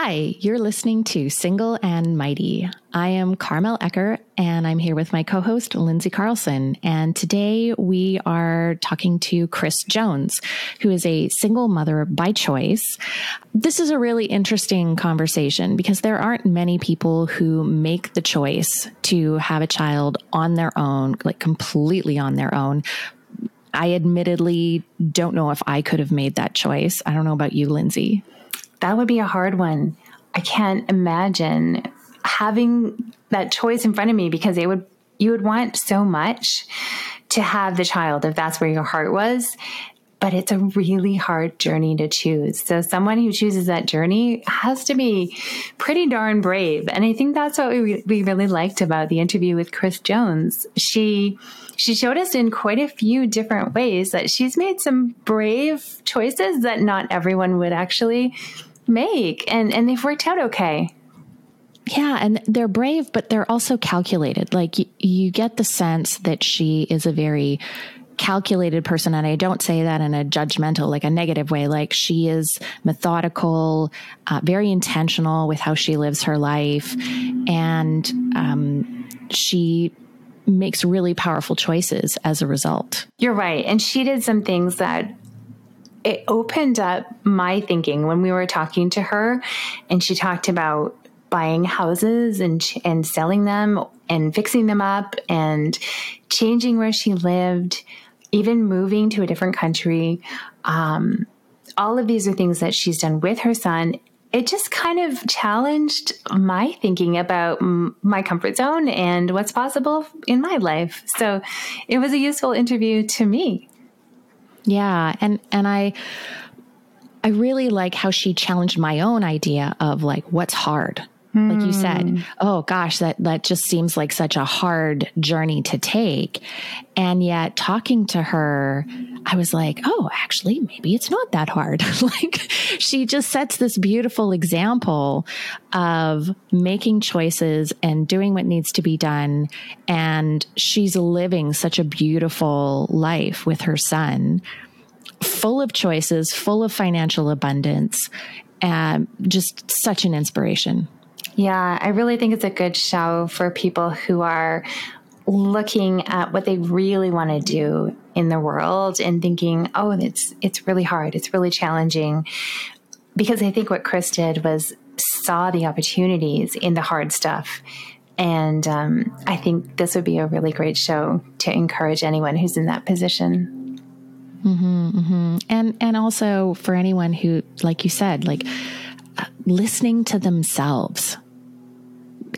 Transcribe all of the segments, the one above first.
Hi, you're listening to Single and Mighty. I am Carmel Ecker, and I'm here with my co host, Lindsay Carlson. And today we are talking to Kris Jones, who is a single mother by choice. This is a really interesting conversation because there aren't many people who make the choice to have a child on their own, like completely on their own. I admittedly don't know if I could have made that choice. I don't know about you, Lindsay that would be a hard one. I can't imagine having that choice in front of me because it would you would want so much to have the child if that's where your heart was but it's a really hard journey to choose. So someone who chooses that journey has to be pretty darn brave. And I think that's what we, we really liked about the interview with Kris Jones. She she showed us in quite a few different ways that she's made some brave choices that not everyone would actually make and and they've worked out okay yeah, and they're brave, but they're also calculated. Like y- you get the sense that she is a very calculated person. And I don't say that in a judgmental, like a negative way. Like she is methodical, uh, very intentional with how she lives her life. And um, she makes really powerful choices as a result. You're right. And she did some things that it opened up my thinking when we were talking to her and she talked about buying houses and and selling them and fixing them up and changing where she lived even moving to a different country. Um, all of these are things that she's done with her son. It just kind of challenged my thinking about m- my comfort zone and what's possible in my life. So it was a useful interview to me yeah, and and I I really like how she challenged my own idea of like what's hard. Like you said, hmm. oh gosh, that that just seems like such a hard journey to take. And yet talking to her, I was like, oh, actually, maybe it's not that hard. like she just sets this beautiful example of making choices and doing what needs to be done. And she's living such a beautiful life with her son, full of choices, full of financial abundance, and just such an inspiration. Yeah, I really think it's a good show for people who are looking at what they really want to do in the world and thinking, "Oh, it's it's really hard. It's really challenging." Because I think what Kris did was saw the opportunities in the hard stuff. And um, I think this would be a really great show to encourage anyone who's in that position. Mm-hmm, mm-hmm. And and also for anyone who, like you said, like uh, listening to themselves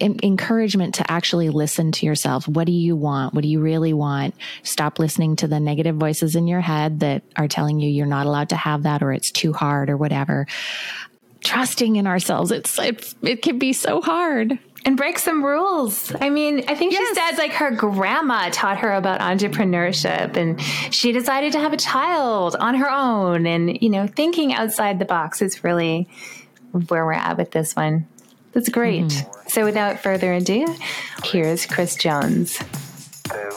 encouragement to actually listen to yourself. What do you want? What do you really want? Stop listening to the negative voices in your head that are telling you you're not allowed to have that or it's too hard or whatever. Trusting in ourselves. It's, it, it can be so hard and break some rules. I mean, I think yes. she said like her grandma taught her about entrepreneurship and she decided to have a child on her own and you know, thinking outside the box is really where we're at with this one. That's great. Mm-hmm. So, without further ado, here's Kris Jones. Two,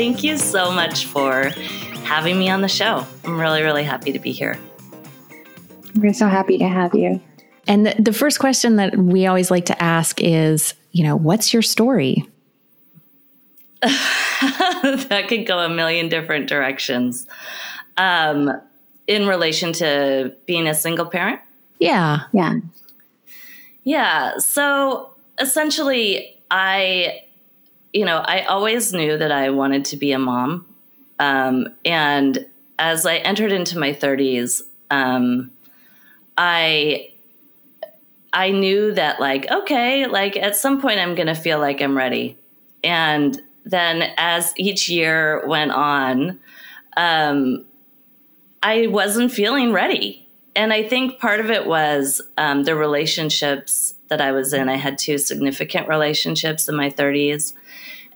Thank you so much for having me on the show. I'm really, really happy to be here. We're so happy to have you. And the, the first question that we always like to ask is, you know, what's your story? that could go a million different directions. Um, in relation to being a single parent? Yeah. Yeah. Yeah. So essentially, I, you know, I always knew that I wanted to be a mom. Um, and as I entered into my 30s, um, I I knew that like okay, like at some point I'm going to feel like I'm ready. And then as each year went on, um, I wasn't feeling ready. And I think part of it was um, the relationships that I was in. I had two significant relationships in my 30s,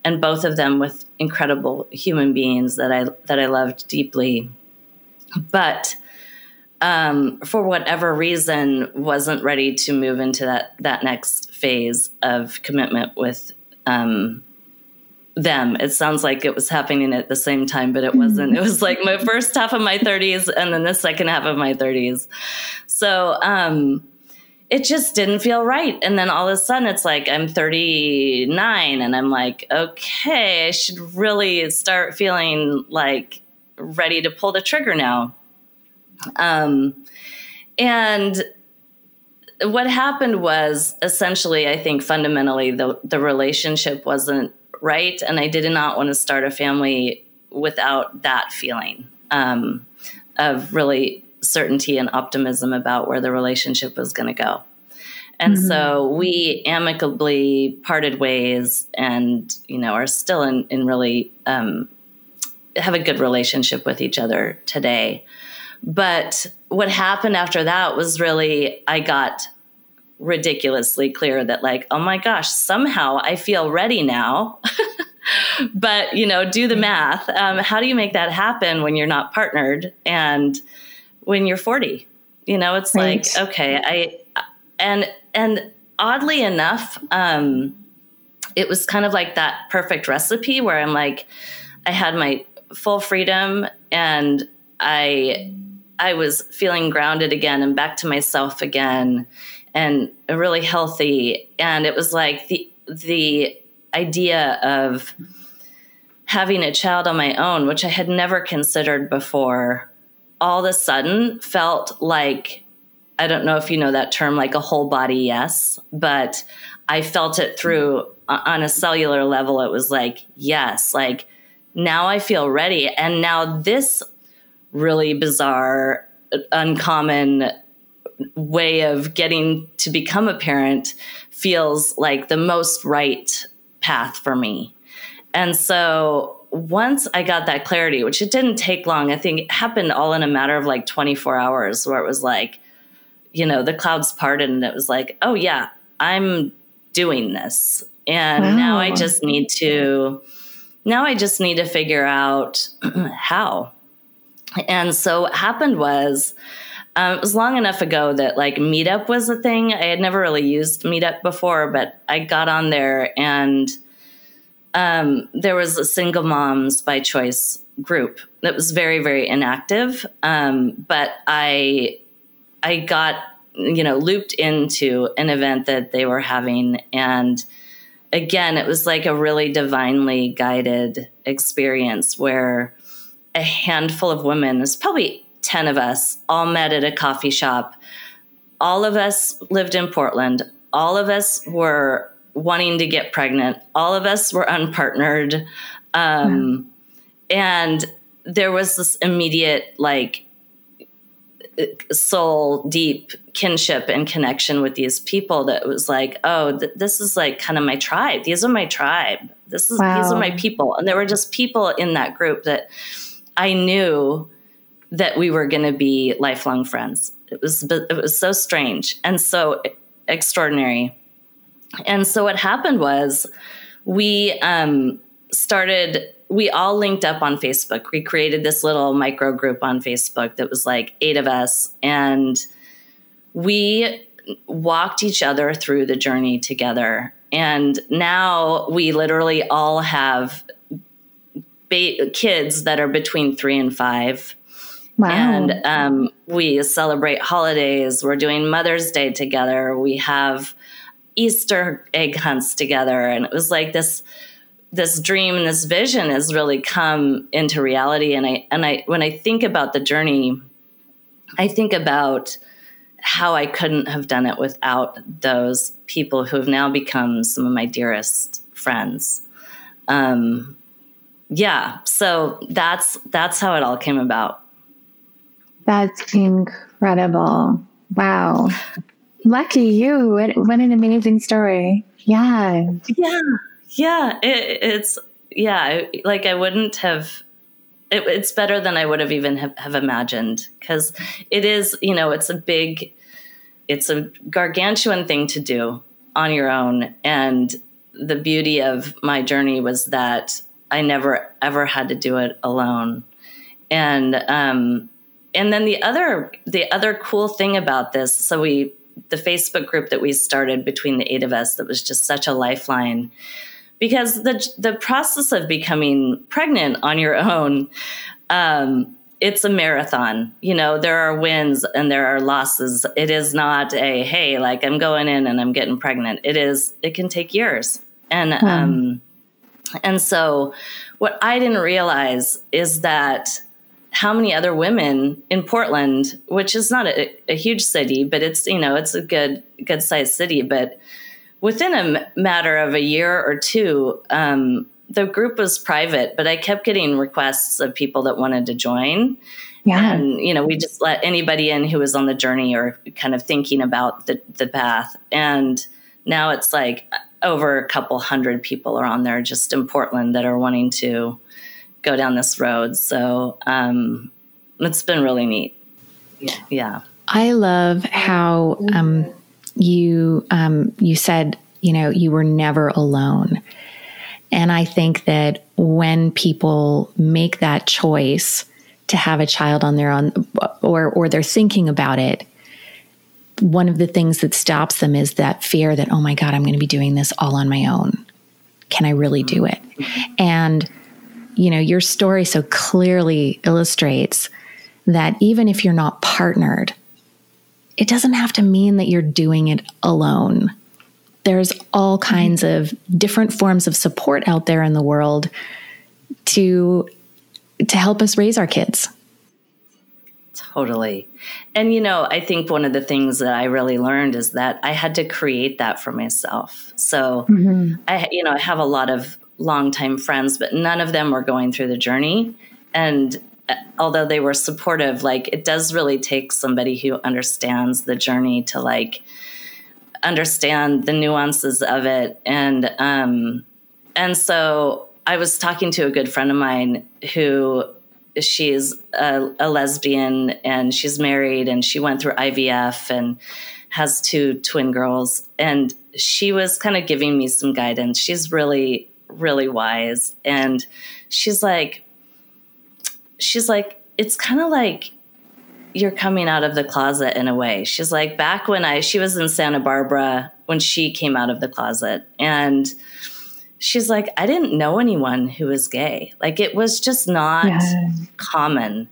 and both of them with incredible human beings that I that I loved deeply. But um, for whatever reason, wasn't ready to move into that that next phase of commitment with um, them. It sounds like it was happening at the same time, but it wasn't. It was like my first half of my 30s and then the second half of my 30s. So, um, it just didn't feel right. And then all of a sudden it's like I'm 39 and I'm like, okay, I should really start feeling like ready to pull the trigger now. Um, and what happened was essentially, I think fundamentally the, the relationship wasn't right. And I did not want to start a family without that feeling um, of really certainty and optimism about where the relationship was going to go. And mm-hmm. so we amicably parted ways and, you know, are still in, in really, um, have a good relationship with each other today. But what happened after that was really, I got ridiculously clear that, like, oh my gosh, somehow I feel ready now. but, you know, do the math. Um, how do you make that happen when you're not partnered and when you're 40? You know, it's right. like, okay, I, and, and oddly enough, um, it was kind of like that perfect recipe where I'm like, I had my full freedom and I I was feeling grounded again and back to myself again and really healthy. And it was like the the idea of having a child on my own, which I had never considered before, all of a sudden felt like I don't know if you know that term, like a whole body yes, but I felt it through on a cellular level. It was like, yes, like now I feel ready. And now this really bizarre, uncommon way of getting to become a parent feels like the most right path for me. And so once I got that clarity, which it didn't take long, I think it happened all in a matter of like 24 hours, where it was like, you know, the clouds parted and it was like, oh, yeah, I'm doing this. And wow. now I just need to, now I just need to figure out how. And so what happened was, um, it was long enough ago that like Meetup was a thing. I had never really used Meetup before, but I got on there and um, there was a single moms by choice group that was very, very inactive. Um, but I, I got, you know, looped into an event that they were having. And again, it was like a really divinely guided experience where a handful of women, it's probably 10 of us all met at a coffee shop. All of us lived in Portland. All of us were wanting to get pregnant. All of us were unpartnered. Um, And there was this immediate, like, soul deep kinship and connection with these people that was like, oh, th- this is like kind of my tribe. These are my tribe. This is wow. these are my people. And there were just people in that group that I knew that we were going to be lifelong friends. It was it was so strange and so extraordinary. And so what happened was we um, started. We all linked up on Facebook. We created this little micro group on Facebook that was like eight of us, and we walked each other through the journey together. And now we literally all have ba- kids that are between three and five Wow. And um, we celebrate holidays. We're doing Mother's Day together. We have Easter egg hunts together. And it was like this this dream and this vision has really come into reality. And I and I when I think about the journey, I think about how I couldn't have done it without those people who have now become some of my dearest friends. Um, yeah, so that's that's how it all came about. That's incredible. Wow. Lucky you. What, what an amazing story. Yeah. Yeah. Yeah. It, it's, yeah. Like I wouldn't have, it, it's better than I would have even have, have imagined because it is, you know, it's a big, it's a gargantuan thing to do on your own. And the beauty of my journey was that I never ever had to do it alone. And um, and then the other the other cool thing about this, so we the Facebook group that we started between the eight of us that was just such a lifeline. Because the the process of becoming pregnant on your own um, it's a marathon. You know there are wins and there are losses. It is not a hey like i'm going in and i'm getting pregnant. It is it can take years. And um and so what i didn't realize is that how many other women in portland which is not a, a huge city but it's you know it's a good good sized city but within a matter of a year or two, um, the group was private, but I kept getting requests of people that wanted to join. Yeah. And, you know, we just let anybody in who was on the journey or kind of thinking about the, the path. And now it's like over a couple hundred people are on there just in Portland that are wanting to go down this road. So um, it's been really neat. Yeah. yeah. I love how um, you um, you said you know you were never alone and i think that when people make that choice to have a child on their own or or they're thinking about it one of the things that stops them is that fear that oh my god i'm going to be doing this all on my own can i really do it and you know your story so clearly illustrates that even if you're not partnered it doesn't have to mean that you're doing it alone. There's all kinds of different forms of support out there in the world to to help us raise our kids. Totally. And you know, I think one of the things that I really learned is that I had to create that for myself. So mm-hmm. I you know, I have a lot of longtime friends, but none of them were going through the journey. And although they were supportive, like it does really take somebody who understands the journey to like understand the nuances of it. And um, and so I was talking to a good friend of mine who she's a, a lesbian and she's married and she went through IVF and has two twin girls and she was kind of giving me some guidance. She's really really wise and she's like she's like, it's kind of like you're coming out of the closet in a way. She's like, back when I, she was in Santa Barbara when she came out of the closet. And she's like, I didn't know anyone who was gay. Like, it was just not yeah. common.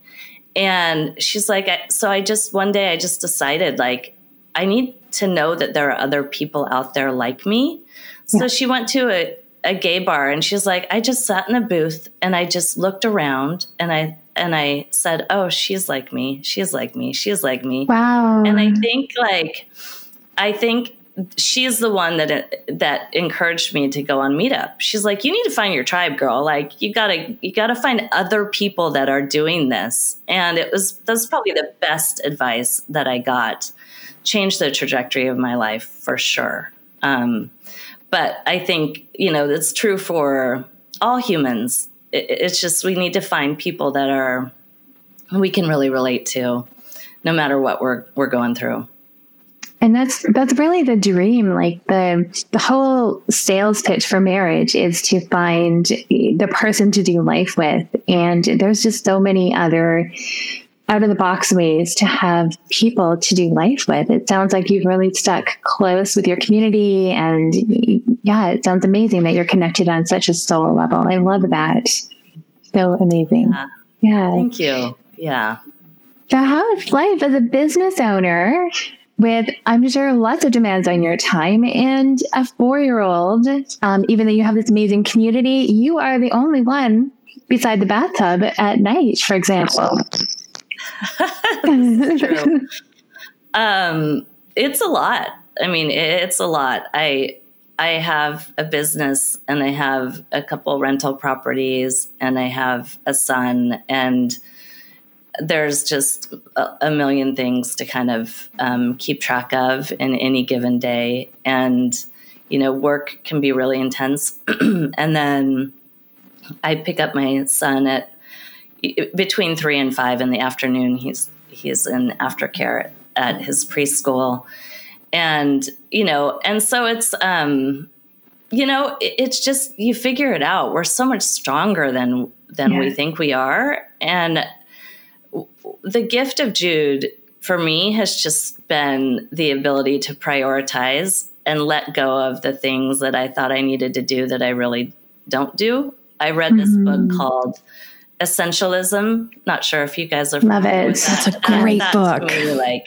And she's like, so I just, one day I just decided, like, I need to know that there are other people out there like me. So yeah. she went to a, a gay bar and she's like, I just sat in a booth and I just looked around and I and I said, Oh, she's like me. She's like me. She's like me. Wow. And I think like I think she's the one that that encouraged me to go on meetup. She's like, "You need to find your tribe, girl. Like you got to you got to find other people that are doing this." And it was that's probably the best advice that I got. Changed the trajectory of my life for sure. Um, but I think, you know, that's true for all humans. It, it's just we need to find people that are we can really relate to no matter what we're we're going through. And that's that's really the dream. Like the the whole sales pitch for marriage is to find the person to do life with. And there's just so many other out of the box ways to have people to do life with. It sounds like you've really stuck close with your community. And yeah, it sounds amazing that you're connected on such a soul level. I love that. So amazing. Yeah. yeah. Thank you. Yeah. So, how is life as a business owner with, I'm sure, lots of demands on your time and a four year old? Um, even though you have this amazing community, you are the only one beside the bathtub at night, for example. true. um, it's a lot. I mean, it's a lot. I I have a business and I have a couple rental properties and I have a son and there's just a, a million things to kind of um, keep track of in any given day and you know work can be really intense and then I pick up my son at between three and five in the afternoon. He's he's in aftercare at, at his preschool, and you know, and so it's um, you know, it, it's just you figure it out. We're so much stronger than than yeah. we think we are, and the gift of Jude for me has just been the ability to prioritize and let go of the things that I thought I needed to do that I really don't do. I read this mm-hmm. book called Essentialism. Not sure if you guys are love it. That. That's a great book. like,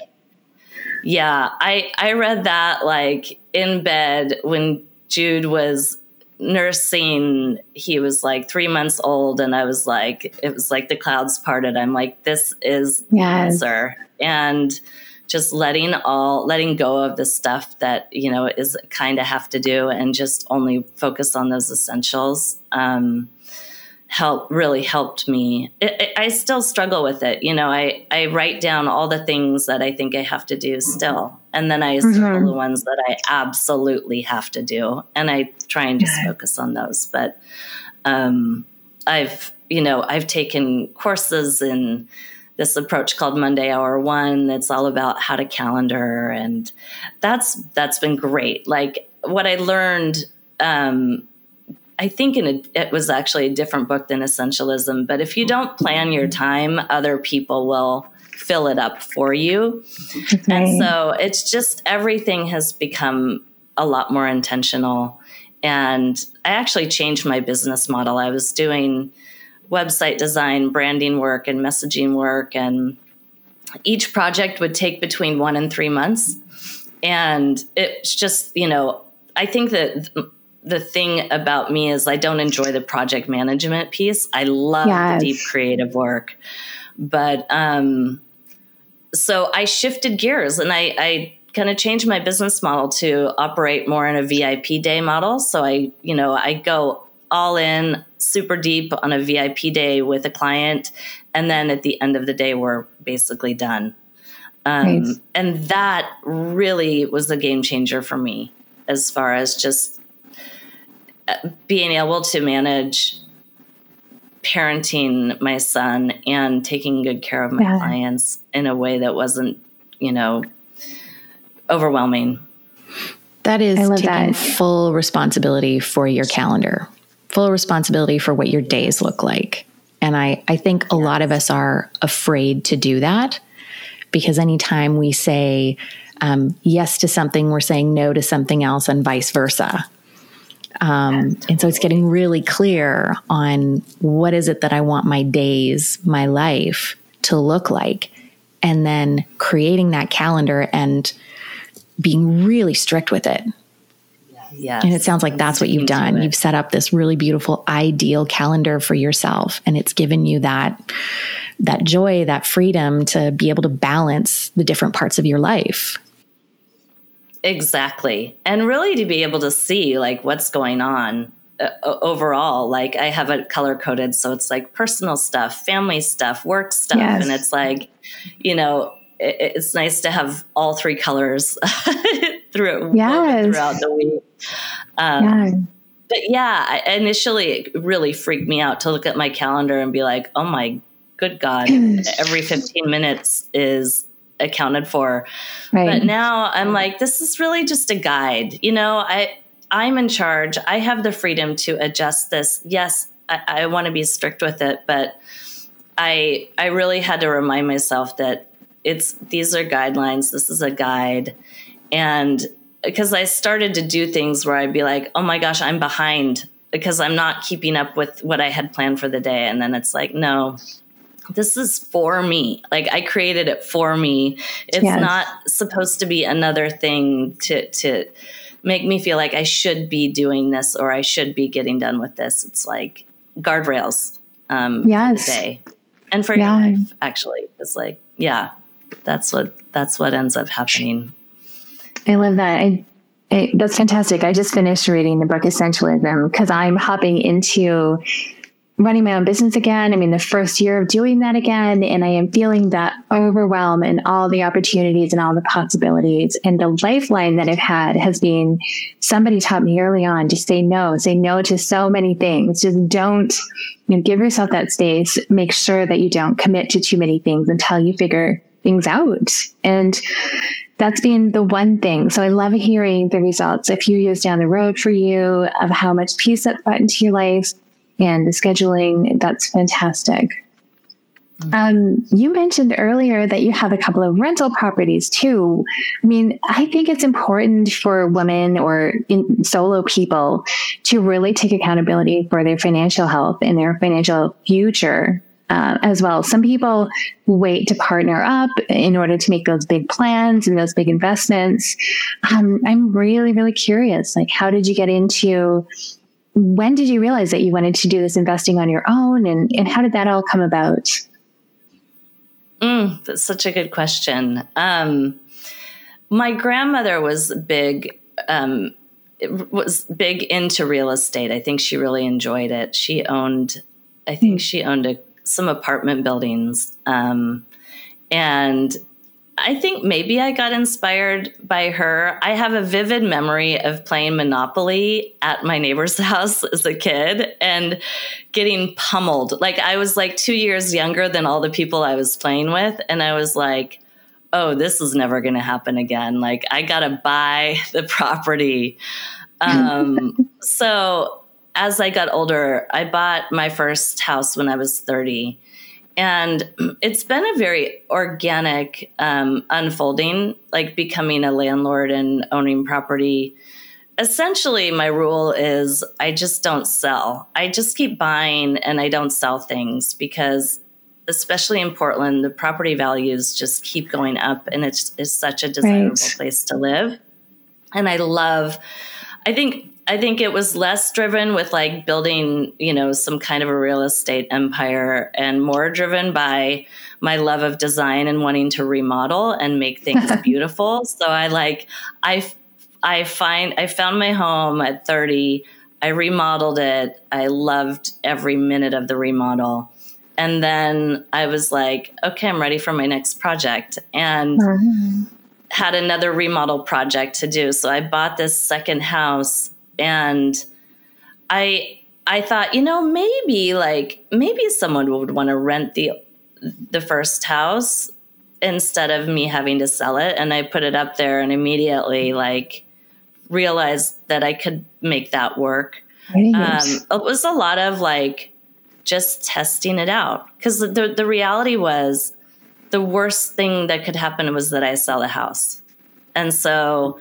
yeah, I I read that like in bed when Jude was nursing he was like three months old and i was like it was like the clouds parted i'm like this is yes. answer and just letting all letting go of the stuff that you know is kind of have to do and just only focus on those essentials um, help really helped me it, it, i still struggle with it you know i i write down all the things that i think i have to do still and then i mm-hmm. circle the ones that i absolutely have to do and i try and just focus on those but um, i've you know i've taken courses in this approach called Monday Hour One that's all about how to calendar, and that's that's been great. Like what I learned, um, I think in a, it was actually a different book than Essentialism. But if you don't plan your time, other people will fill it up for you, okay. and so it's just everything has become a lot more intentional. And I actually changed my business model. I was doing website design, branding work, and messaging work. And each project would take between one and three months. And it's just, you know, I think that the thing about me is I don't enjoy the project management piece. I love yes. the deep creative work. But um, so I shifted gears and I, I kind of changed my business model to operate more in a VIP day model. So I, you know, I go all in super deep on a VIP day with a client. And then at the end of the day, we're basically done. Um, nice. And that really was a game changer for me as far as just being able to manage parenting my son and taking good care of my yeah. clients in a way that wasn't, you know, overwhelming. That is taking that. full responsibility for your calendar full responsibility for what your days look like. And I, I think a lot of us are afraid to do that because anytime we say um, yes to something, we're saying no to something else, and vice versa. Um, and so it's getting really clear on what is it that I want my days, my life to look like, and then creating that calendar and being really strict with it Yes. And it sounds like that's what you've done. You've set up this really beautiful ideal calendar for yourself and it's given you that that joy, that freedom to be able to balance the different parts of your life. Exactly. And really to be able to see like what's going on uh, overall like i have it color coded so it's like personal stuff family stuff work stuff yes. and it's like you know it, it's nice to have all three colors through yes. throughout the week. Um, yeah. But yeah, I, initially it really freaked me out to look at my calendar and be like, "Oh my good god, every 15 minutes is accounted for." Right. But now I'm like, this is really just a guide. You know, I I'm in charge. I have the freedom to adjust this. Yes, I, I want to be strict with it, but I I really had to remind myself that it's these are guidelines. This is a guide, and because I started to do things where I'd be like, oh my gosh, I'm behind because I'm not keeping up with what I had planned for the day, and then it's like, no, this is for me. Like I created it for me. It's yes. not supposed to be another thing to to make me feel like I should be doing this or I should be getting done with this. It's like guardrails um yes. day. And for yeah. your life, actually. It's like, yeah, that's what that's what ends up happening. I love that. I, I, that's fantastic. I just finished reading the book Essentialism because I'm hopping into running my own business again. I mean, the first year of doing that again, and I am feeling that overwhelm and all the opportunities and all the possibilities. And the lifeline that I've had has been somebody taught me early on to say no, say no to so many things. Just don't you know, give yourself that space. Make sure that you don't commit to too many things until you figure things out. And that's been the one thing. So I love hearing the results a few years down the road for you of how much peace that brought into your life and the scheduling. That's fantastic. Um, you mentioned earlier that you have a couple of rental properties too. I mean, I think it's important for women or in, solo people to really take accountability for their financial health and their financial future uh, as well. Some people wait to partner up in order to make those big plans and those big investments. Um, I'm really, really curious. Like, how did you get into? When did you realize that you wanted to do this investing on your own, and and how did that all come about? Mm, that's such a good question. Um, my grandmother was big. Um, was big into real estate. I think she really enjoyed it. She owned, I think she owned a, some apartment buildings, um, and I think maybe I got inspired by her. I have a vivid memory of playing Monopoly at my neighbor's house as a kid and getting pummeled. Like I was like two years younger than all the people I was playing with. And I was like, oh, this is never going to happen again. Like I got to buy the property. Um, so as I got older, I bought my first house when I was 30 and it's been a very organic um, unfolding like becoming a landlord and owning property. Essentially my rule is i just don't sell. I just keep buying and i don't sell things because especially in portland the property values just keep going up and it's, it's such a desirable right. place to live. And i love i think I think it was less driven with like building, you know, some kind of a real estate empire and more driven by my love of design and wanting to remodel and make things beautiful. So I like I I find I found my home at 30. I remodeled it. I loved every minute of the remodel. And then I was like, okay, I'm ready for my next project. And mm-hmm. had another remodel project to do. So I bought this second house and I I thought, you know, maybe like maybe someone would want to rent the the first house instead of me having to sell it and I put it up there and immediately like realized that I could make that work. Um, it was a lot of like just testing it out because the the reality was the worst thing that could happen was that I sell the house. And so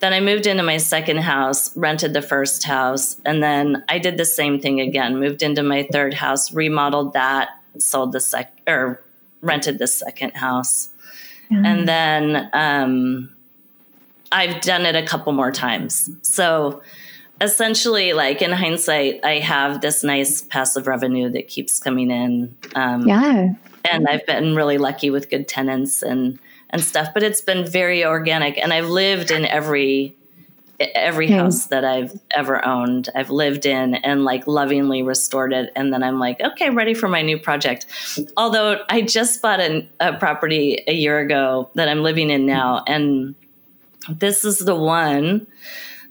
then I moved into my second house, rented the first house, and then I did the same thing again. Moved into my third house, remodeled that, sold the second or rented the second house, mm-hmm. and then um, I've done it a couple more times. So essentially, like in hindsight, I have this nice passive revenue that keeps coming in. Um, yeah, and I've been really lucky with good tenants and and stuff but it's been very organic. And i've lived in every every house that i've ever owned i've lived in and like lovingly restored it. And then i'm like okay ready for my new project. Although i just bought an, a property a year ago that i'm living in now and this is the one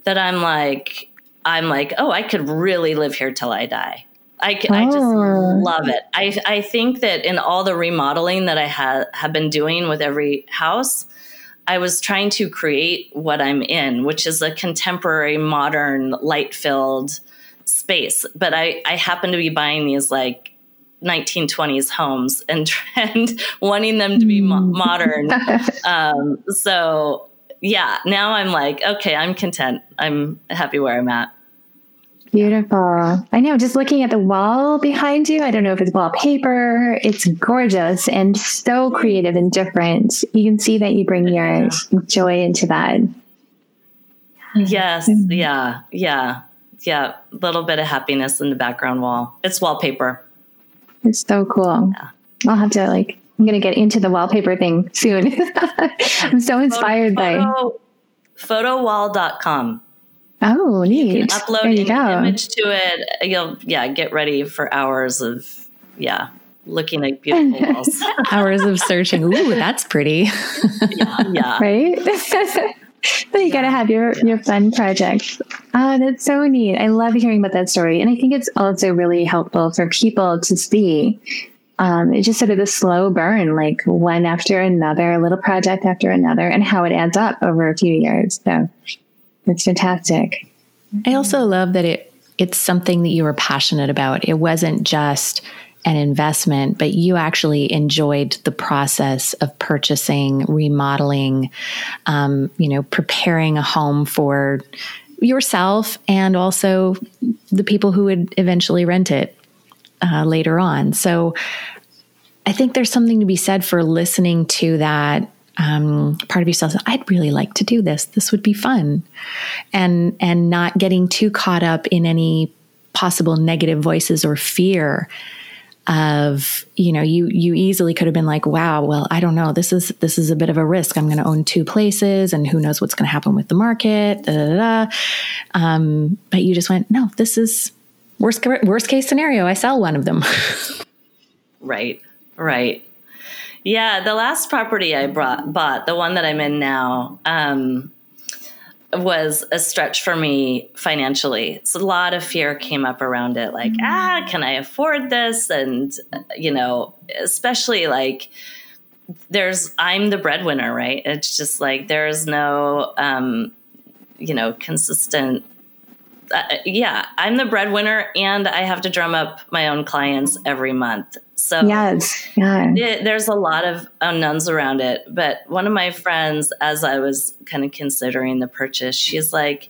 that i'm like i'm like oh i could really live here till i die I, oh. I just oh. love it. I, I think that in all the remodeling that I ha- have been doing with every house, I was trying to create what I'm in, which is a contemporary, modern, light filled space. But I, I happen to be buying these like 1920s homes and, and wanting them to be mo- mm. modern. um, so, yeah, now I'm like, okay, I'm content. I'm happy where I'm at. Beautiful. I know, just looking at the wall behind you, I don't know if it's wallpaper, it's gorgeous and so creative and different. You can see that you bring your joy into that. Yes. Mm-hmm. Yeah. Yeah. Yeah. A little bit of happiness in the background wall. It's wallpaper. It's so cool. Yeah. I'll have to like, I'm going to get into the wallpaper thing soon. I'm so inspired photo, photo, by photowall.com. Oh, neat. You can upload an image to it. You'll, yeah, get ready for hours of, yeah, looking at beautiful walls. hours of searching. Ooh, that's pretty. yeah, yeah. Right? but you got to have your, your fun projects. Ah, that's so neat. I love hearing about that story. And I think it's also really helpful for people to see um, it's just sort of the slow burn, like one after another, a little project after another, and how it adds up over a few years. So it's fantastic. I also love that it it's something that you were passionate about. It wasn't just an investment, but you actually enjoyed the process of purchasing, remodeling, um, you know, preparing a home for yourself and also the people who would eventually rent it uh, later on. So I think there's something to be said for listening to that um, part of yourself. I'd really like to do this. This would be fun, and and not getting too caught up in any possible negative voices or fear of you know you you easily could have been like wow well i don't know this is this is a bit of a risk i'm going to own two places and who knows what's going to happen with the market da, da, da. Um, but you just went no this is worst worst case scenario i sell one of them right right yeah the last property i brought bought the one that i'm in now um, was a stretch for me financially. So a lot of fear came up around it like, mm-hmm. ah, can I afford this? And, you know, especially like, there's, I'm the breadwinner, right? It's just like, there's no, um, you know, consistent uh, yeah, I'm the breadwinner and I have to drum up my own clients every month. So yes, yeah. It, there's a lot of unknowns around it. But one of my friends, as I was kind of considering the purchase, she's like,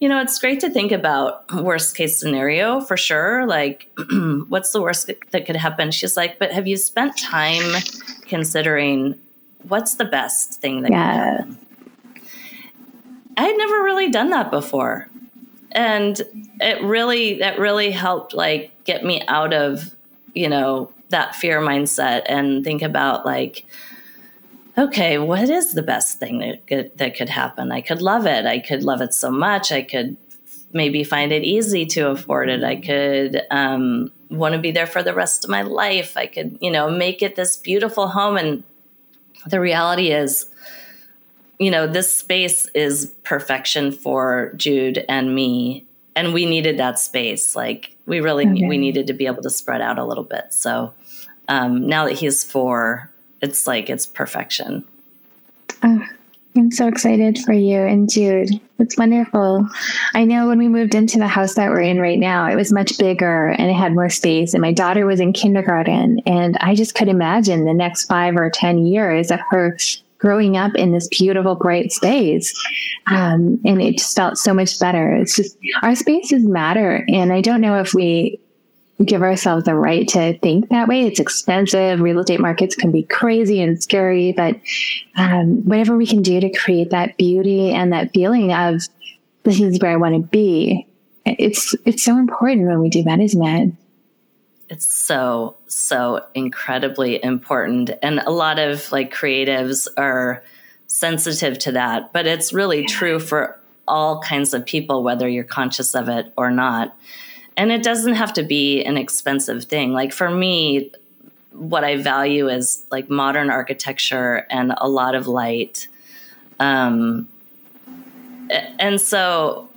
you know, it's great to think about worst case scenario for sure. Like, what's the worst that could happen? She's like, but have you spent time considering what's the best thing that yeah. could happen? I had never really done that before and it really that really helped like get me out of you know that fear mindset and think about like okay what is the best thing that could, that could happen? I could love it. I could love it so much. I could maybe find it easy to afford it. I could um, want to be there for the rest of my life. I could you know make it this beautiful home. And the reality is you know, this space is perfection for Jude and me. And we needed that space. Like we really okay. we needed to be able to spread out a little bit. So um, now that he's four, it's like it's perfection. Oh, I'm so excited for you and Jude. It's wonderful. I know when we moved into the house that we're in right now, it was much bigger and it had more space. And my daughter was in kindergarten. And I just could imagine the next five or 10 years of her growing up in this beautiful, bright space. Um, and it just felt so much better. It's just our spaces matter. And I don't know if we give ourselves the right to think that way. It's expensive. Real estate markets can be crazy and scary, but um, whatever we can do to create that beauty and that feeling of this is where I want to be. It's it's so important when we do it? It's so so incredibly important. And a lot of like creatives are sensitive to that but it's really true for all kinds of people whether you're conscious of it or not. And it doesn't have to be an expensive thing. Like for me what i value is like modern architecture and a lot of light. Um, and so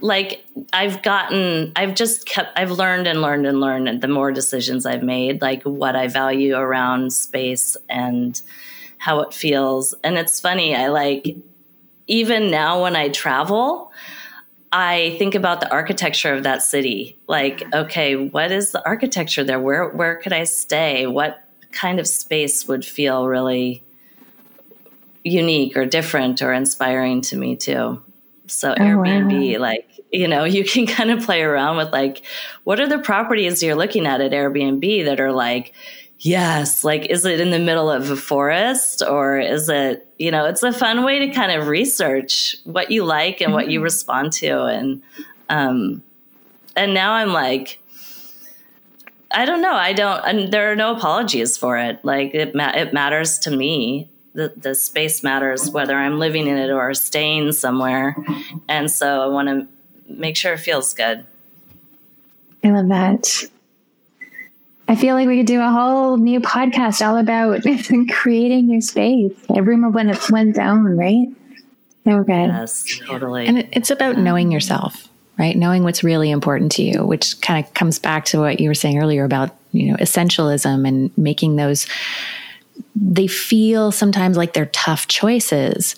like I've gotten, I've just kept, I've learned and learned and learned and the more decisions I've made, like what I value around space and how it feels. And it's funny, I like, even now when I travel, I think about the architecture of that city. Like, okay, what is the architecture there? Where where could I stay? What kind of space would feel really unique or different or inspiring to me too? So oh, Airbnb, wow. like, you know, you can kind of play around with like, what are the properties you're looking at at Airbnb that are like, yes, like, is it in the middle of a forest or is it, you know, it's a fun way to kind of research what you like and mm-hmm. what you mm-hmm. respond to. And, um, and now I'm like, I don't know. I don't, and there are no apologies for it. Like it, ma- it matters to me the, the space matters whether I'm living in it or staying somewhere. And so I want to make sure it feels good. I love that. I feel like we could do a whole new podcast all about creating your space. A room of when it's one's own, right? So good. Yes, totally. And it's about knowing yourself, right? Knowing what's really important to you, which kind of comes back to what you were saying earlier about, you know, essentialism and making those they feel sometimes like they're tough choices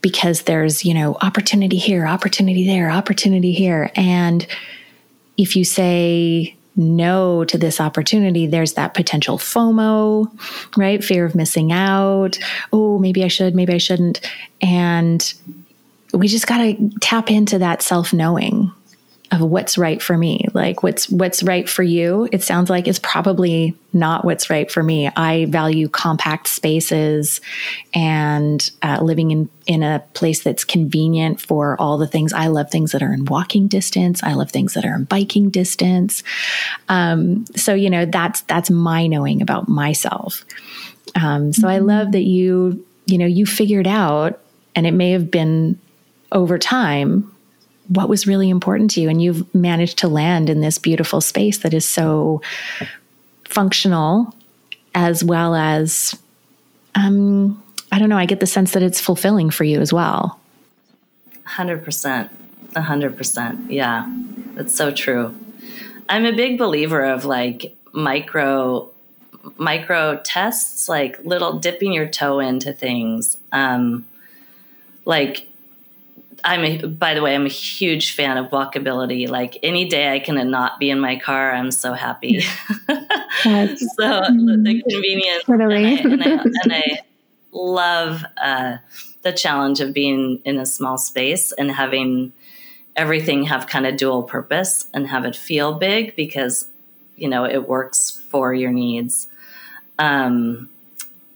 because there's, you know, opportunity here, opportunity there, opportunity here. And if you say no to this opportunity, there's that potential FOMO, right? Fear of missing out. Oh, maybe I should, maybe I shouldn't. And we just got to tap into that self knowing of what's right for me. Like what's what's right for you it sounds like it's probably not what's right for me. I value compact spaces and uh, living in in a place that's convenient for all the things. I love things that are in walking distance. I love things that are in biking distance. Um, so you know that's that's my knowing about myself. Um, so mm-hmm. i love that you you know you figured out and it may have been over time what was really important to you. And you've managed to land in this beautiful space that is so functional as well as um i don't know i get the sense that it's fulfilling for you as well. 100% 100% yeah. That's so true. I'm a big believer of like micro micro tests like little dipping your toe into things. Um like I'm a, by the way, I'm a huge fan of walkability. Like any day I can not be in my car, I'm so happy. so the convenience. Totally. And, I, and, I, and I love uh, the challenge of being in a small space and having everything have kind of dual purpose and have it feel big because, you know, it works for your needs. Um,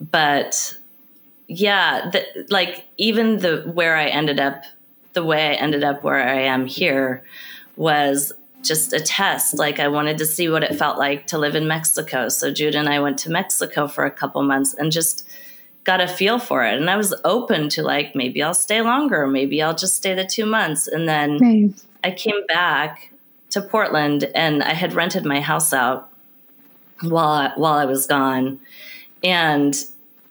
but yeah, the, like even the where I ended up the way I ended up where I am here was just a test. Like I wanted to see what it felt like to live in Mexico. So Jude and I went to Mexico for a couple months and just got a feel for it. And I was open to like maybe I'll stay longer, maybe I'll just stay the 2 months. And then right. I came back to Portland and I had rented my house out while I, while I was gone. And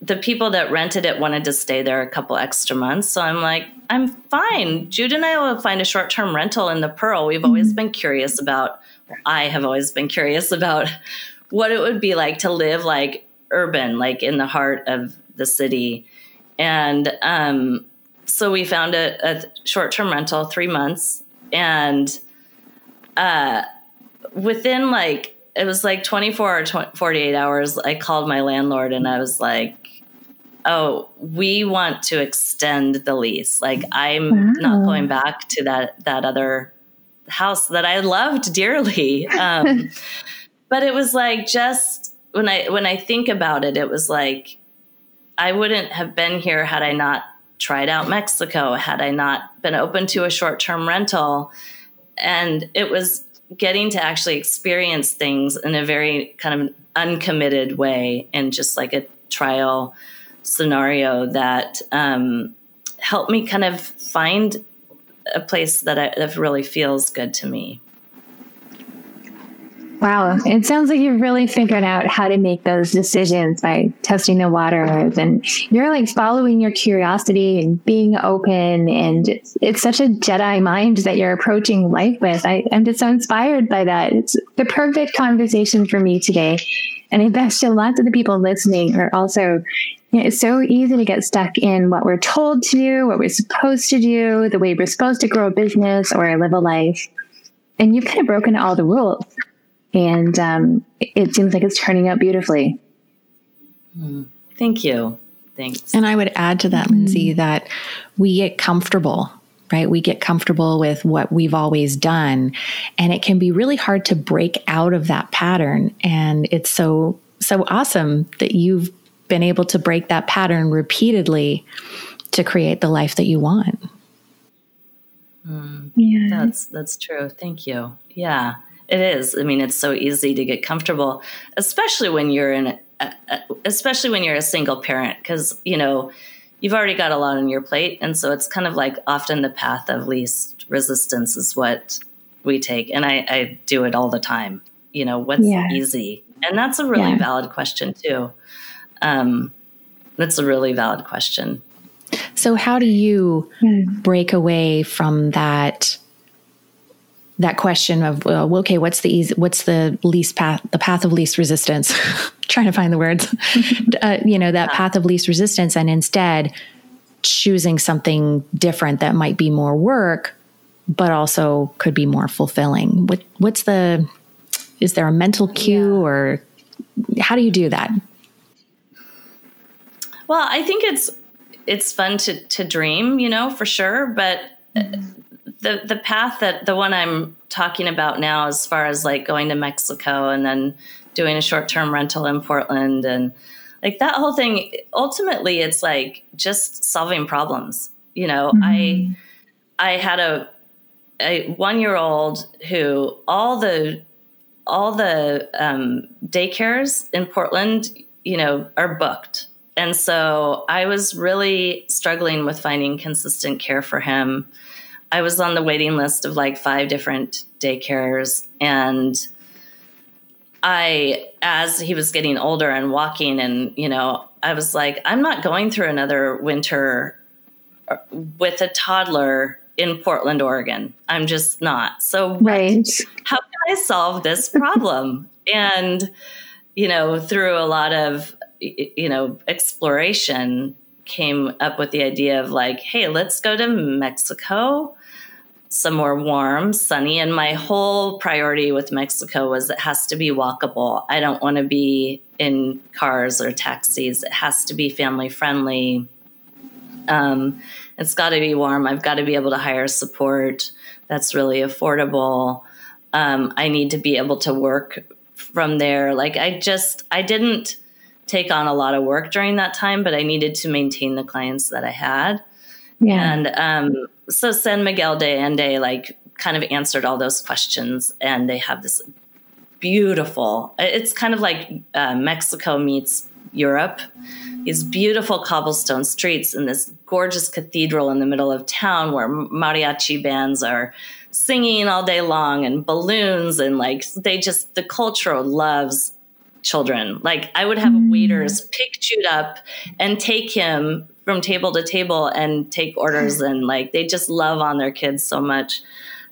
the people that rented it wanted to stay there a couple extra months. So I'm like, I'm fine. Jude and I will find a short term rental in the Pearl. We've always mm-hmm. been curious about, I have always been curious about what it would be like to live like urban, like in the heart of the city. And um, so we found a, a short term rental, three months. And uh, within like, it was like 24 or 20, 48 hours, I called my landlord and I was like, oh, we want to extend the lease. Like I'm wow. not going back to that that other house that I loved dearly. Um, but it was like just when I when I think about it, it was like I wouldn't have been here had I not tried out Mexico, had I not been open to a short term rental. And it was getting to actually experience things in a very kind of uncommitted way and just like a trial scenario that um, helped me kind of find a place that, I, that really feels good to me. Wow. It sounds like you've really figured out how to make those decisions by testing the waters and you're like following your curiosity and being open. And it's, it's such a Jedi mind that you're approaching life with. I, I'm just so inspired by that. It's the perfect conversation for me today. And I bet so lots of the people listening are also you know, it's so easy to get stuck in what we're told to do, what we're supposed to do, the way we're supposed to grow a business or live a life. And you've kind of broken all the rules. And um, it seems like it's turning out beautifully. Mm. Thank you. Thanks. And I would add to that, Lindsay, mm. that we get comfortable right? We get comfortable with what we've always done. And it can be really hard to break out of that pattern. And it's so, so awesome that you've been able to break that pattern repeatedly to create the life that you want. Mm, yeah. That's that's true. Thank you. Yeah. It is. I mean, it's so easy to get comfortable, especially when you're in especially when you're a single parent because, you know, you've already got a lot on your plate and so it's kind of like often the path of least resistance is what we take and I, I do it all the time. You know, what's yeah. easy? And that's a really yeah. valid question too. Um, that's a really valid question. So, how do you mm. break away from that? That question of well, okay, what's the easy, what's the least path, the path of least resistance? Trying to find the words, uh, you know, that path of least resistance, and instead choosing something different that might be more work, but also could be more fulfilling. What, what's the is there a mental cue yeah. or how do you do that? Well, I think it's it's fun to to dream, you know, for sure, but mm-hmm. the the path that the one I'm talking about now as far as like going to Mexico and then doing a short-term rental in Portland and like that whole thing ultimately it's like just solving problems. You know, mm-hmm. I I had a a one year old who all the all the um, daycares in Portland, you know, are booked. And so I was really struggling with finding consistent care for him. I was on the waiting list of like five different daycares. And I, as he was getting older and walking, and, you know, I was like, I'm not going through another winter uh, with a toddler in Portland, Oregon. I'm just not. So, right. how can I solve this problem? and, you know, through a lot of, you know, exploration, came up with the idea of like, hey, let's go to Mexico, somewhere warm, sunny. And my whole priority with Mexico was it has to be walkable. I don't want to be in cars or taxis. It has to be family friendly. Um, it's got to be warm. I've got to be able to hire support that's really affordable. Um, I need to be able to work from there. Like I just, I didn't take on a lot of work during that time, but I needed to maintain the clients that I had. Yeah. And um, so San Miguel de Allende, like, kind of answered all those questions, and they have this beautiful. It's kind of like uh, Mexico meets Europe these beautiful cobblestone streets and this gorgeous cathedral in the middle of town where mariachi bands are singing all day long and balloons and like they just the culture loves children like i would have mm. waiters pick jude up and take him from table to table and take orders and like they just love on their kids so much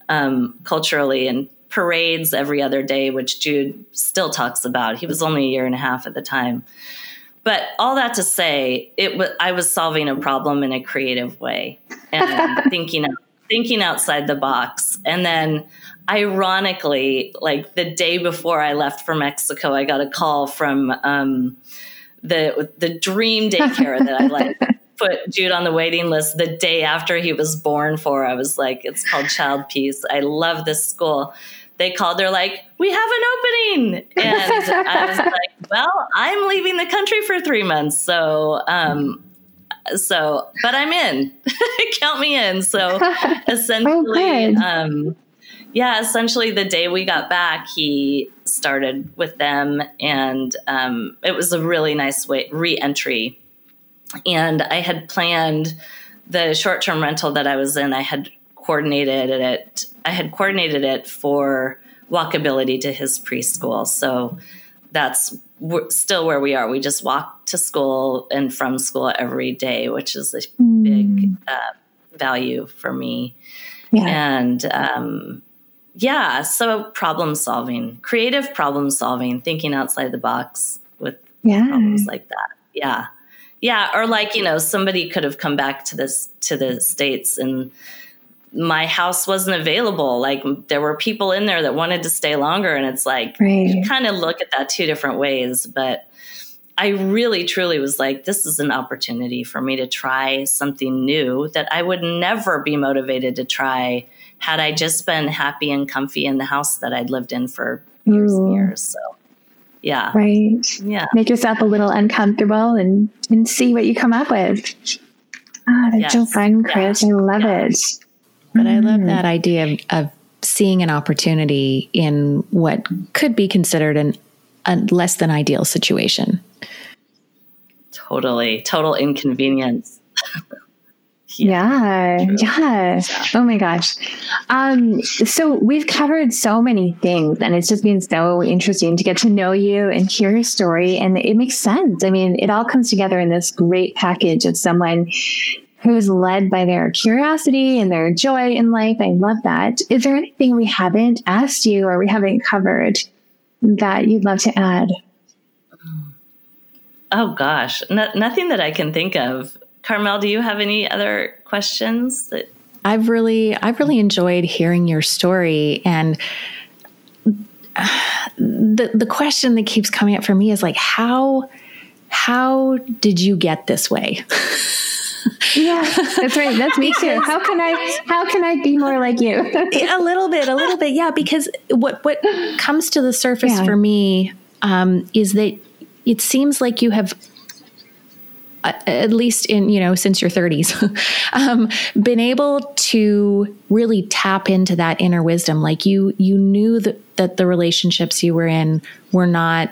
um, culturally and parades every other day which jude still talks about he was only a year and a half at the time but all that to say, it was I was solving a problem in a creative way and thinking thinking outside the box. And then ironically, like the day before I left for Mexico, I got a call from um, the the dream daycare that I like put Jude on the waiting list the day after he was born for. I was like, it's called Childpeace. I love this school they called, they're like, we have an opening. And I was like, well, I'm leaving the country for three months. So, um, so, but I'm in. Count me in. So essentially, oh, um, yeah, essentially the day we got back, he started with them, and um, it was a really nice way re-entry. And I had planned the short-term rental that I was in. I had coordinated it. I had coordinated it for walkability to his preschool. So that's still where we are. We just walk to school and from school every day, which is a mm. big uh, value for me. Yeah. And um, yeah, so problem solving, creative problem solving, thinking outside the box with yeah. problems like that. Yeah. Yeah. Or like, you know, somebody could have come back to this, to the States and my house wasn't available. Like there were people in there that wanted to stay longer. And it's like, right. you kind of look at that two different ways. But I really, truly was like, this is an opportunity for me to try something new that I would never be motivated to try had I just been happy and comfy in the house that I'd lived in for years Ooh. and years. So, yeah. Right. Yeah. Make yourself a little uncomfortable and, and see what you come up with. Ah, that's yes. so fun, Kris. Yeah. I love yeah. it. But I love that idea of, of seeing an opportunity in what could be considered an, a less than ideal situation. Totally. Total inconvenience. yeah, yeah. Oh my gosh. Um, so we've covered so many things and it's just been so interesting to get to know you and hear your story. And it makes sense. I mean, it all comes together in this great package of someone who's led by their curiosity and their joy in life. I love that. Is there anything we haven't asked you or we haven't covered that you'd love to add? Oh gosh, no, nothing that I can think of. Carmel, do you have any other questions that I've really I've really enjoyed hearing your story and the the question that keeps coming up for me is like how how did you get this way? yeah, that's right. That's me too. How can I how can I be more like you? a little bit, a little bit, yeah. Because what what comes to the surface yeah. for me um, is that it seems like you have at least in you know since your 30s um, been able to really tap into that inner wisdom. Like you you knew that, that the relationships you were in were not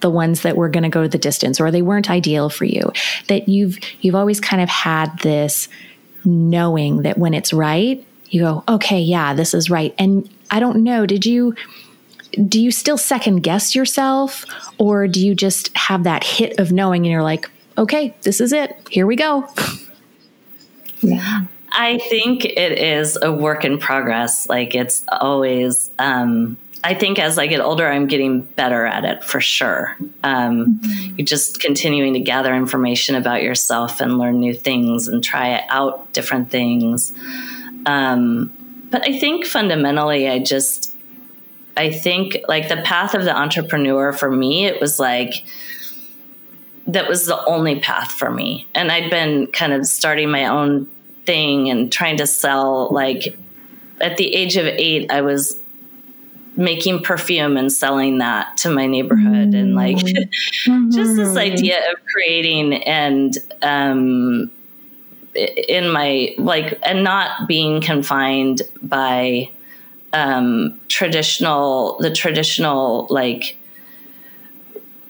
the ones that were going to go the distance or they weren't ideal for you. That you've you've always kind of had this knowing that when it's right you go okay yeah this is right. And i don't know did you do you still second guess yourself or do you just have that hit of knowing and you're like okay, this is it. Here we go. Yeah. I think it is a work in progress. Like it's always, um, I think as I get older, I'm getting better at it for sure. Um, mm-hmm. You're just continuing to gather information about yourself and learn new things and try out different things. Um, but I think fundamentally, I just, I think like the path of the entrepreneur for me, it was like, that was the only path for me. And I'd been kind of starting my own thing and trying to sell like at the age of 8 I was making perfume and selling that to my neighborhood and like mm-hmm. just this idea of creating and um in my like and not being confined by um traditional the traditional like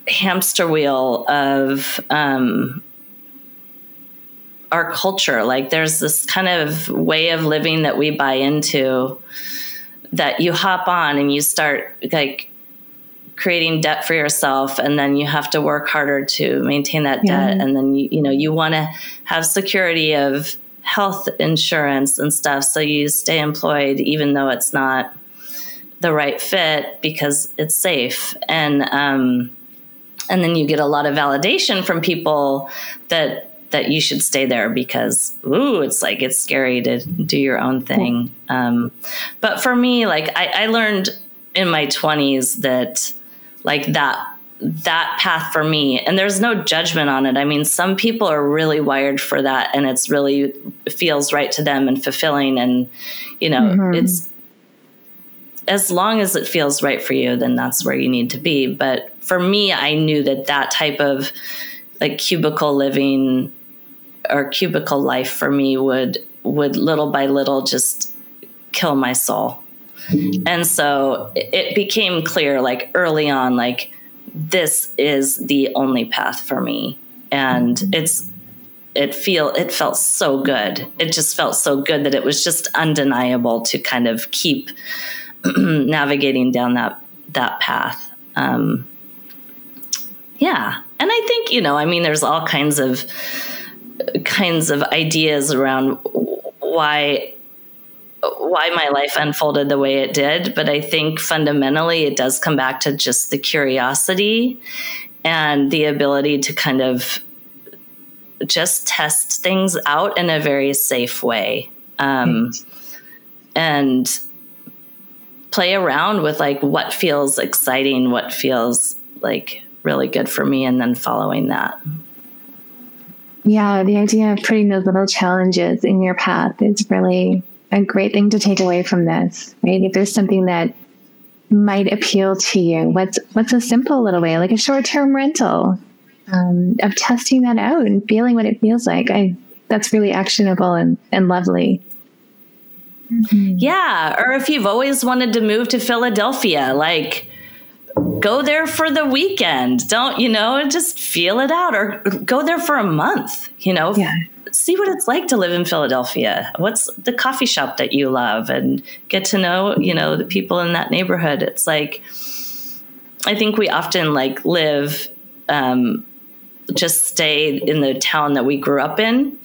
hamster wheel of um, our culture. Like there's this kind of way of living that we buy into that you hop on and you start like creating debt for yourself and then you have to work harder to maintain that yeah. debt and then you, you know you want to have security of health insurance and stuff so you stay employed even though it's not the right fit because it's safe and um, and then you get a lot of validation from people that that you should stay there because ooh it's like it's scary to do your own thing. Um, but for me like I, I learned in my 20s that like that that path for me and there's no judgment on it. I mean some people are really wired for that and it's really feels right to them and fulfilling and you know mm-hmm. it's as long as it feels right for you then that's where you need to be. But for me, I knew that that type of like cubicle living or cubicle life for me would would little by little just kill my soul. And so it became clear like early on like this is the only path for me and it's it feel it felt so good. It just felt so good that it was just undeniable to kind of keep navigating down that that path. Um, yeah. And I think, you know, I mean, there's all kinds of kinds of ideas around why why my life unfolded the way it did, but I think fundamentally it does come back to just the curiosity and the ability to kind of just test things out in a very safe way. Um, and play around with like what feels exciting, what feels like really good for me and then following that. Yeah, the idea of putting those little challenges in your path is really a great thing to take away from this, right? If there's something that might appeal to you, what's what's a simple little way, like a short-term rental, um, of testing that out and feeling what it feels like. I that's really actionable and, and lovely. Mm-hmm. Yeah, or if you've always wanted to move to Philadelphia, like go there for the weekend. Don't, you know, just feel it out or go there for a month, you know. Yeah. See what it's like to live in Philadelphia. What's the coffee shop that you love and get to know, you know, the people in that neighborhood. It's like I think we often like live um, just stay in the town that we grew up in.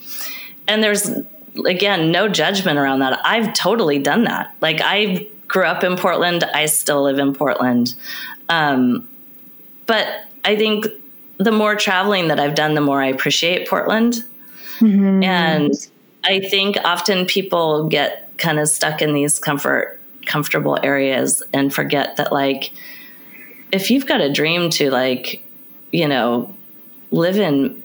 And there's again no judgment around that. I've totally done that. Like I grew up in Portland, I still live in Portland. Um, but I think the more traveling that I've done, the more I appreciate Portland. Mm-hmm. And I think often people get kind of stuck in these comfort comfortable areas and forget that like if you've got a dream to like you know live in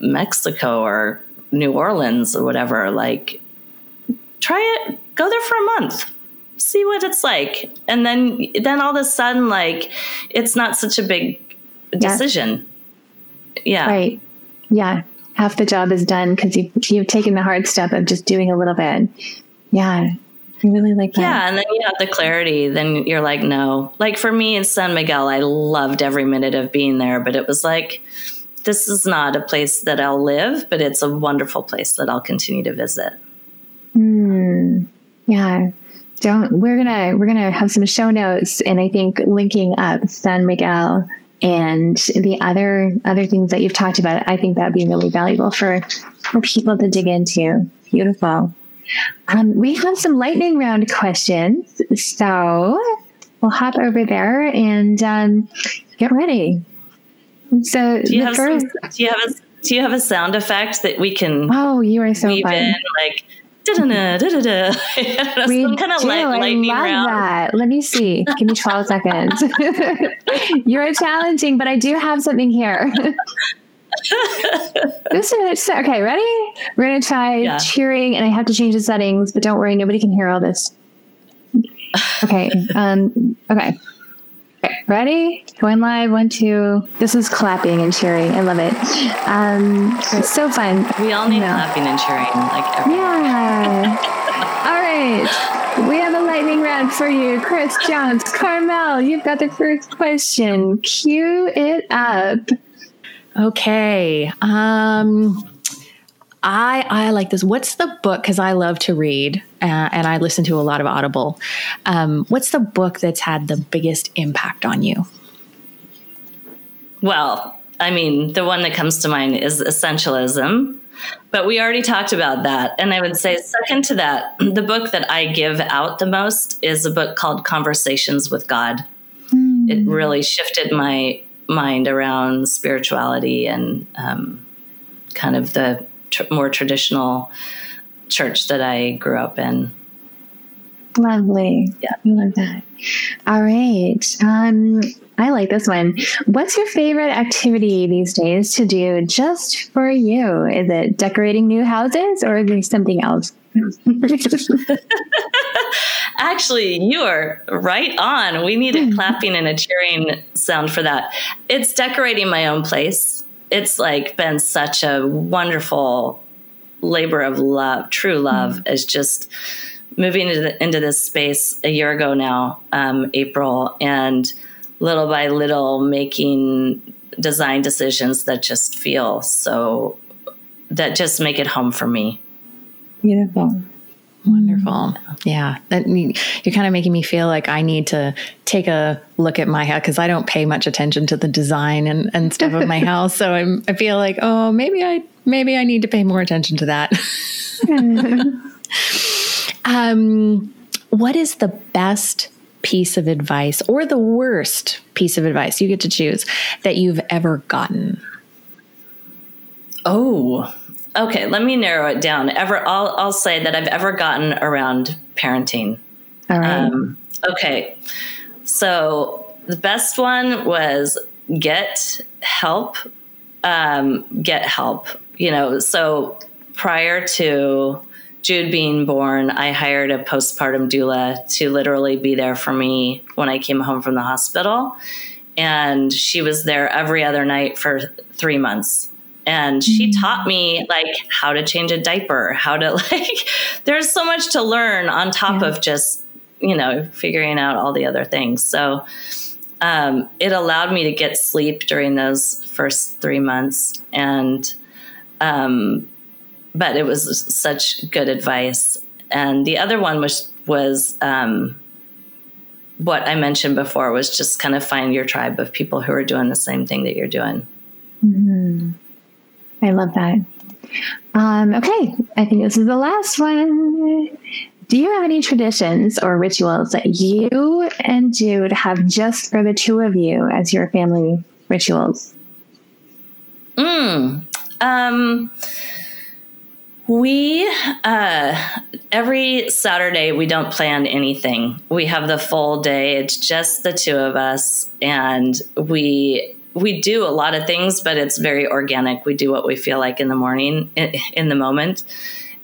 Mexico or New Orleans or whatever like try it go there for a month see what it's like and then then all of a sudden like it's not such a big decision yeah, yeah. right yeah half the job is done because you, you've taken the hard step of just doing a little bit yeah I really like that. Yeah, and then you have the clarity. Then you're like, no. Like for me in San Miguel, I loved every minute of being there, but it was like, this is not a place that I'll live, but it's a wonderful place that I'll continue to visit. Hmm. Yeah don't we're gonna we're gonna have some show notes and i think linking up san miguel and the other other things that you've talked about i think that'd be really valuable for for people to dig into. Beautiful. Um, we have some lightning round questions so we'll hop over there and um, get ready. So do you, have first, do you have a do you have a sound effect that we can oh you are so fun. in? Like Da-da-da, da-da-da. we Some kind of do. lightning I love round. that. Let me see. Give me 12 seconds. You're challenging, but I do have something here. this is okay. Ready? We're gonna try yeah. cheering, and I have to change the settings, but don't worry, nobody can hear all this. Okay. Um. Okay. Okay, ready? Going live. One, two. This is clapping and cheering. I love it. Um, it's so fun. We all need clapping and cheering, like every yeah. all right. We have a lightning round for you, Kris Jones. Carmel, you've got the first question. Cue it up. Okay. Um, I I like this. What's the book? Because I love to read uh, and I listen to a lot of Audible. Um, what's the book that's had the biggest impact on you? Well, I mean, the one that comes to mind is Essentialism, but we already talked about that. And I would say, second to that, the book that I give out the most is a book called Conversations with God. Mm. It really shifted my mind around spirituality and um, kind of the tr- more traditional church that I grew up in. Lovely. Yeah. I love that. All right. Um, I like this one. What's your favorite activity these days to do just for you? Is it decorating new houses or is there something else? Actually, you are right on. We need a clapping and a cheering sound for that. It's decorating my own place. It's like been such a wonderful labor of love, true love, mm-hmm. is just moving into, the, into, this space a year ago now, um, April, and little by little making design decisions that just feel so that just make it home for me. Beautiful. Wonderful. Yeah. That, you're kind of making me feel like I need to take a look at my house because I don't pay much attention to the design and, and stuff of my house. So I'm, I feel like, oh, maybe I, maybe I need to pay more attention to that. um, what is the best piece of advice or the worst piece of advice you get to choose that you've ever gotten? Oh, Okay, let me narrow it down. Ever, I'll I'll say that I've ever gotten around parenting. All right. Um, okay, so the best one was get help. Um, get help. You know, so prior to Jude being born, I hired a postpartum doula to literally be there for me when I came home from the hospital. And she was there every other night for three months and she mm. taught me like how to change a diaper how to like there's so much to learn on top yeah. of just you know figuring out all the other things so um, it allowed me to get sleep during those first three months and um, but it was such good advice and the other one was was um, what i mentioned before was just kind of find your tribe of people who are doing the same thing that you're doing mm-hmm. I love that. Um, okay, I think this is the last one. Do you have any traditions or rituals that you and Jude have just for the two of you as your family rituals? Mm. Um, We uh, every Saturday we don't plan anything. We have the full day. It's just the two of us, and we we do a lot of things, but it's very organic. We do what we feel like in the morning, in, the moment,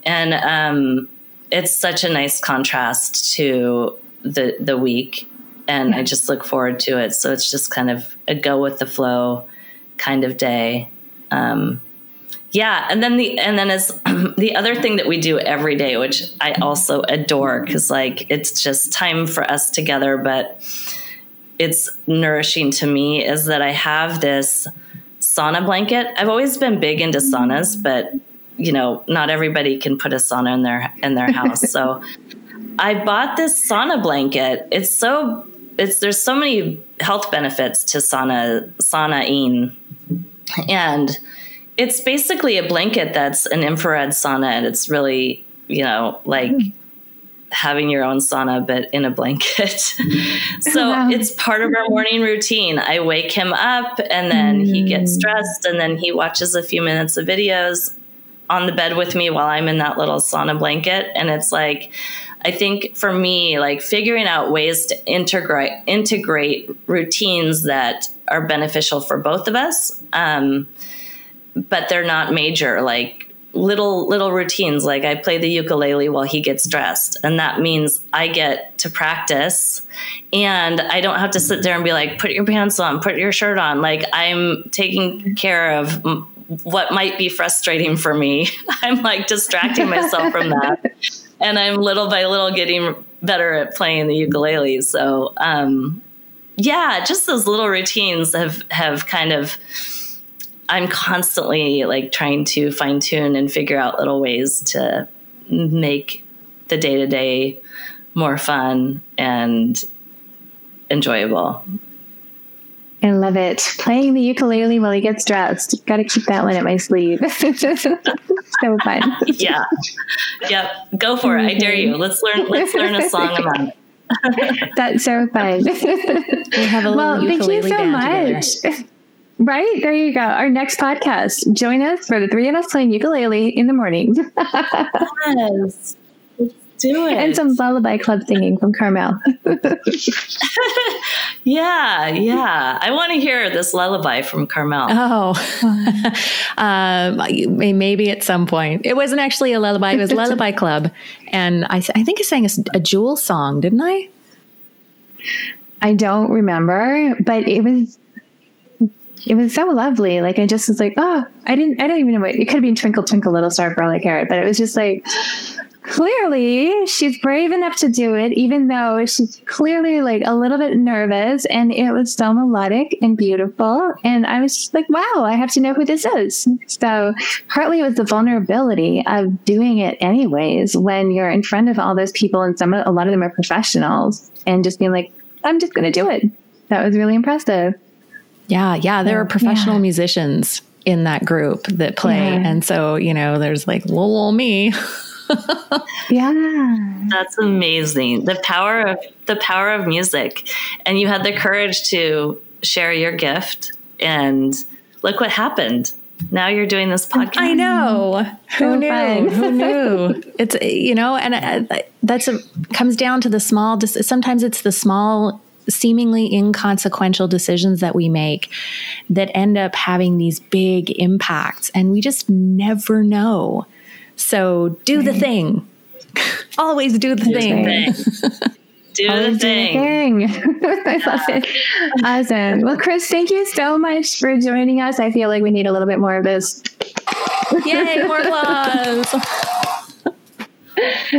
and um, it's such a nice contrast to the the week. And I just look forward to it. So it's just kind of a go with the flow kind of day. Um, yeah, and then the and then as the other thing that we do every day, which I also adore, because like it's just time for us together, but it's nourishing to me, is that I have this sauna blanket. I've always been big into saunas, but you know, not everybody can put a sauna in their in their house. so I bought this sauna blanket. It's so it's there's so many health benefits to sauna saunaing, and it's basically a blanket that's an infrared sauna, and it's really you know like. Mm. Having your own sauna, but in a blanket. so wow. it's part of our morning routine. I wake him up and then mm. he gets mm. dressed and then he watches a few minutes of videos on the bed with me while I'm in that little sauna blanket. And it's like, I think for me, like figuring out ways to integrate integrate routines that are beneficial for both of us, um, but they're not major. Like little little routines, like I play the ukulele while he gets dressed, and that means I get to practice, and I don't have to sit there and be like, "Put your pants on, put your shirt on." Like I'm taking care of what might be frustrating for me. I'm like distracting myself from that and I'm little by little getting better at playing the ukulele. So, um, yeah, just those little routines have have kind of. I'm constantly like trying to fine tune and figure out little ways to make the day to day more fun and enjoyable. I love it. Playing the ukulele while he gets dressed. Got to keep that one at my sleeve. so fun. Yeah. Yep. Go for it. I dare you. Mm-hmm. Let's learn. Let's learn a song a month. That's so fun. we have a little well, thank you so much. Together. Right there, you go. Our next podcast. Join us for the three of us playing ukulele in the morning. yes do it. And some lullaby club singing from Carmel. yeah, yeah. I want to hear this lullaby from Carmel. Oh, um, maybe at some point. It wasn't actually a lullaby, it was Lullaby Club. And I, I think I sang a, a Jewel song, didn't I? I don't remember, but it was it was so lovely. Like I just was like, oh, I didn't, I don't even know what it could have been Twinkle Twinkle Little Star I cared, but it was just like, clearly she's brave enough to do it, even though she's clearly like a little bit nervous. And it was so melodic and beautiful. And I was just like, wow, I have to know who this is. So partly it was the vulnerability of doing it anyways when you're in front of all those people and some a lot of them are professionals and just being like, I'm just going to do it. That was really impressive. Yeah, yeah, there are professional yeah. musicians in that group that play. Yeah. And so, you know, there's like "lol me. yeah. That's amazing. The power of the power of music. And you had the courage to share your gift and look what happened. Now you're doing this podcast. I know. Who knew? Who knew? It's you know, and uh, that's a comes down to the small. Sometimes it's the small seemingly inconsequential decisions that we make that end up having these big impacts and we just never know so do the thing. Always do the do thing. Thing. do Always the thing. Do the thing. I love it. Awesome. Well, Kris, thank you so much for joining us. I feel like we need a little bit more of this. Yay, more applause.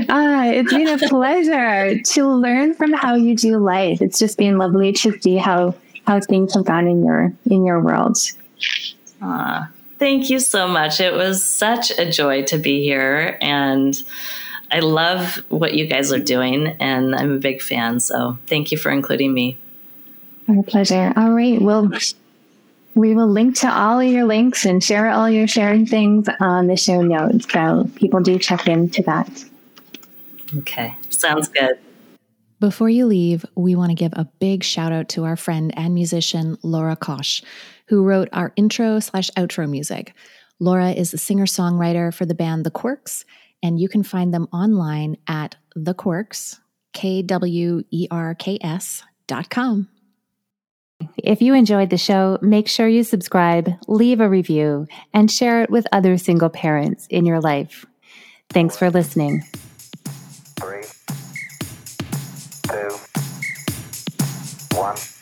Ah, it's been a pleasure to learn from how you do life. It's just been lovely to see how how things have gone in your in your world. Ah, Thank you so much. It was such a joy to be here. And I love what you guys are doing. And I'm a big fan. So thank you for including me. Our pleasure. All right. Well, we will link to all your links and share all your sharing things on the show notes. So people do check into that. Okay. Sounds good. Before you leave, we want to give a big shout out to our friend and musician, Laura Kosh who wrote our intro slash outro music. Laura is the singer songwriter for the band The Kwerks, and you can find them online at The Kwerks, K W E R K S dot com. If you enjoyed the show, make sure you subscribe, leave a review, and share it with other single parents in your life. Thanks for listening three, two, one.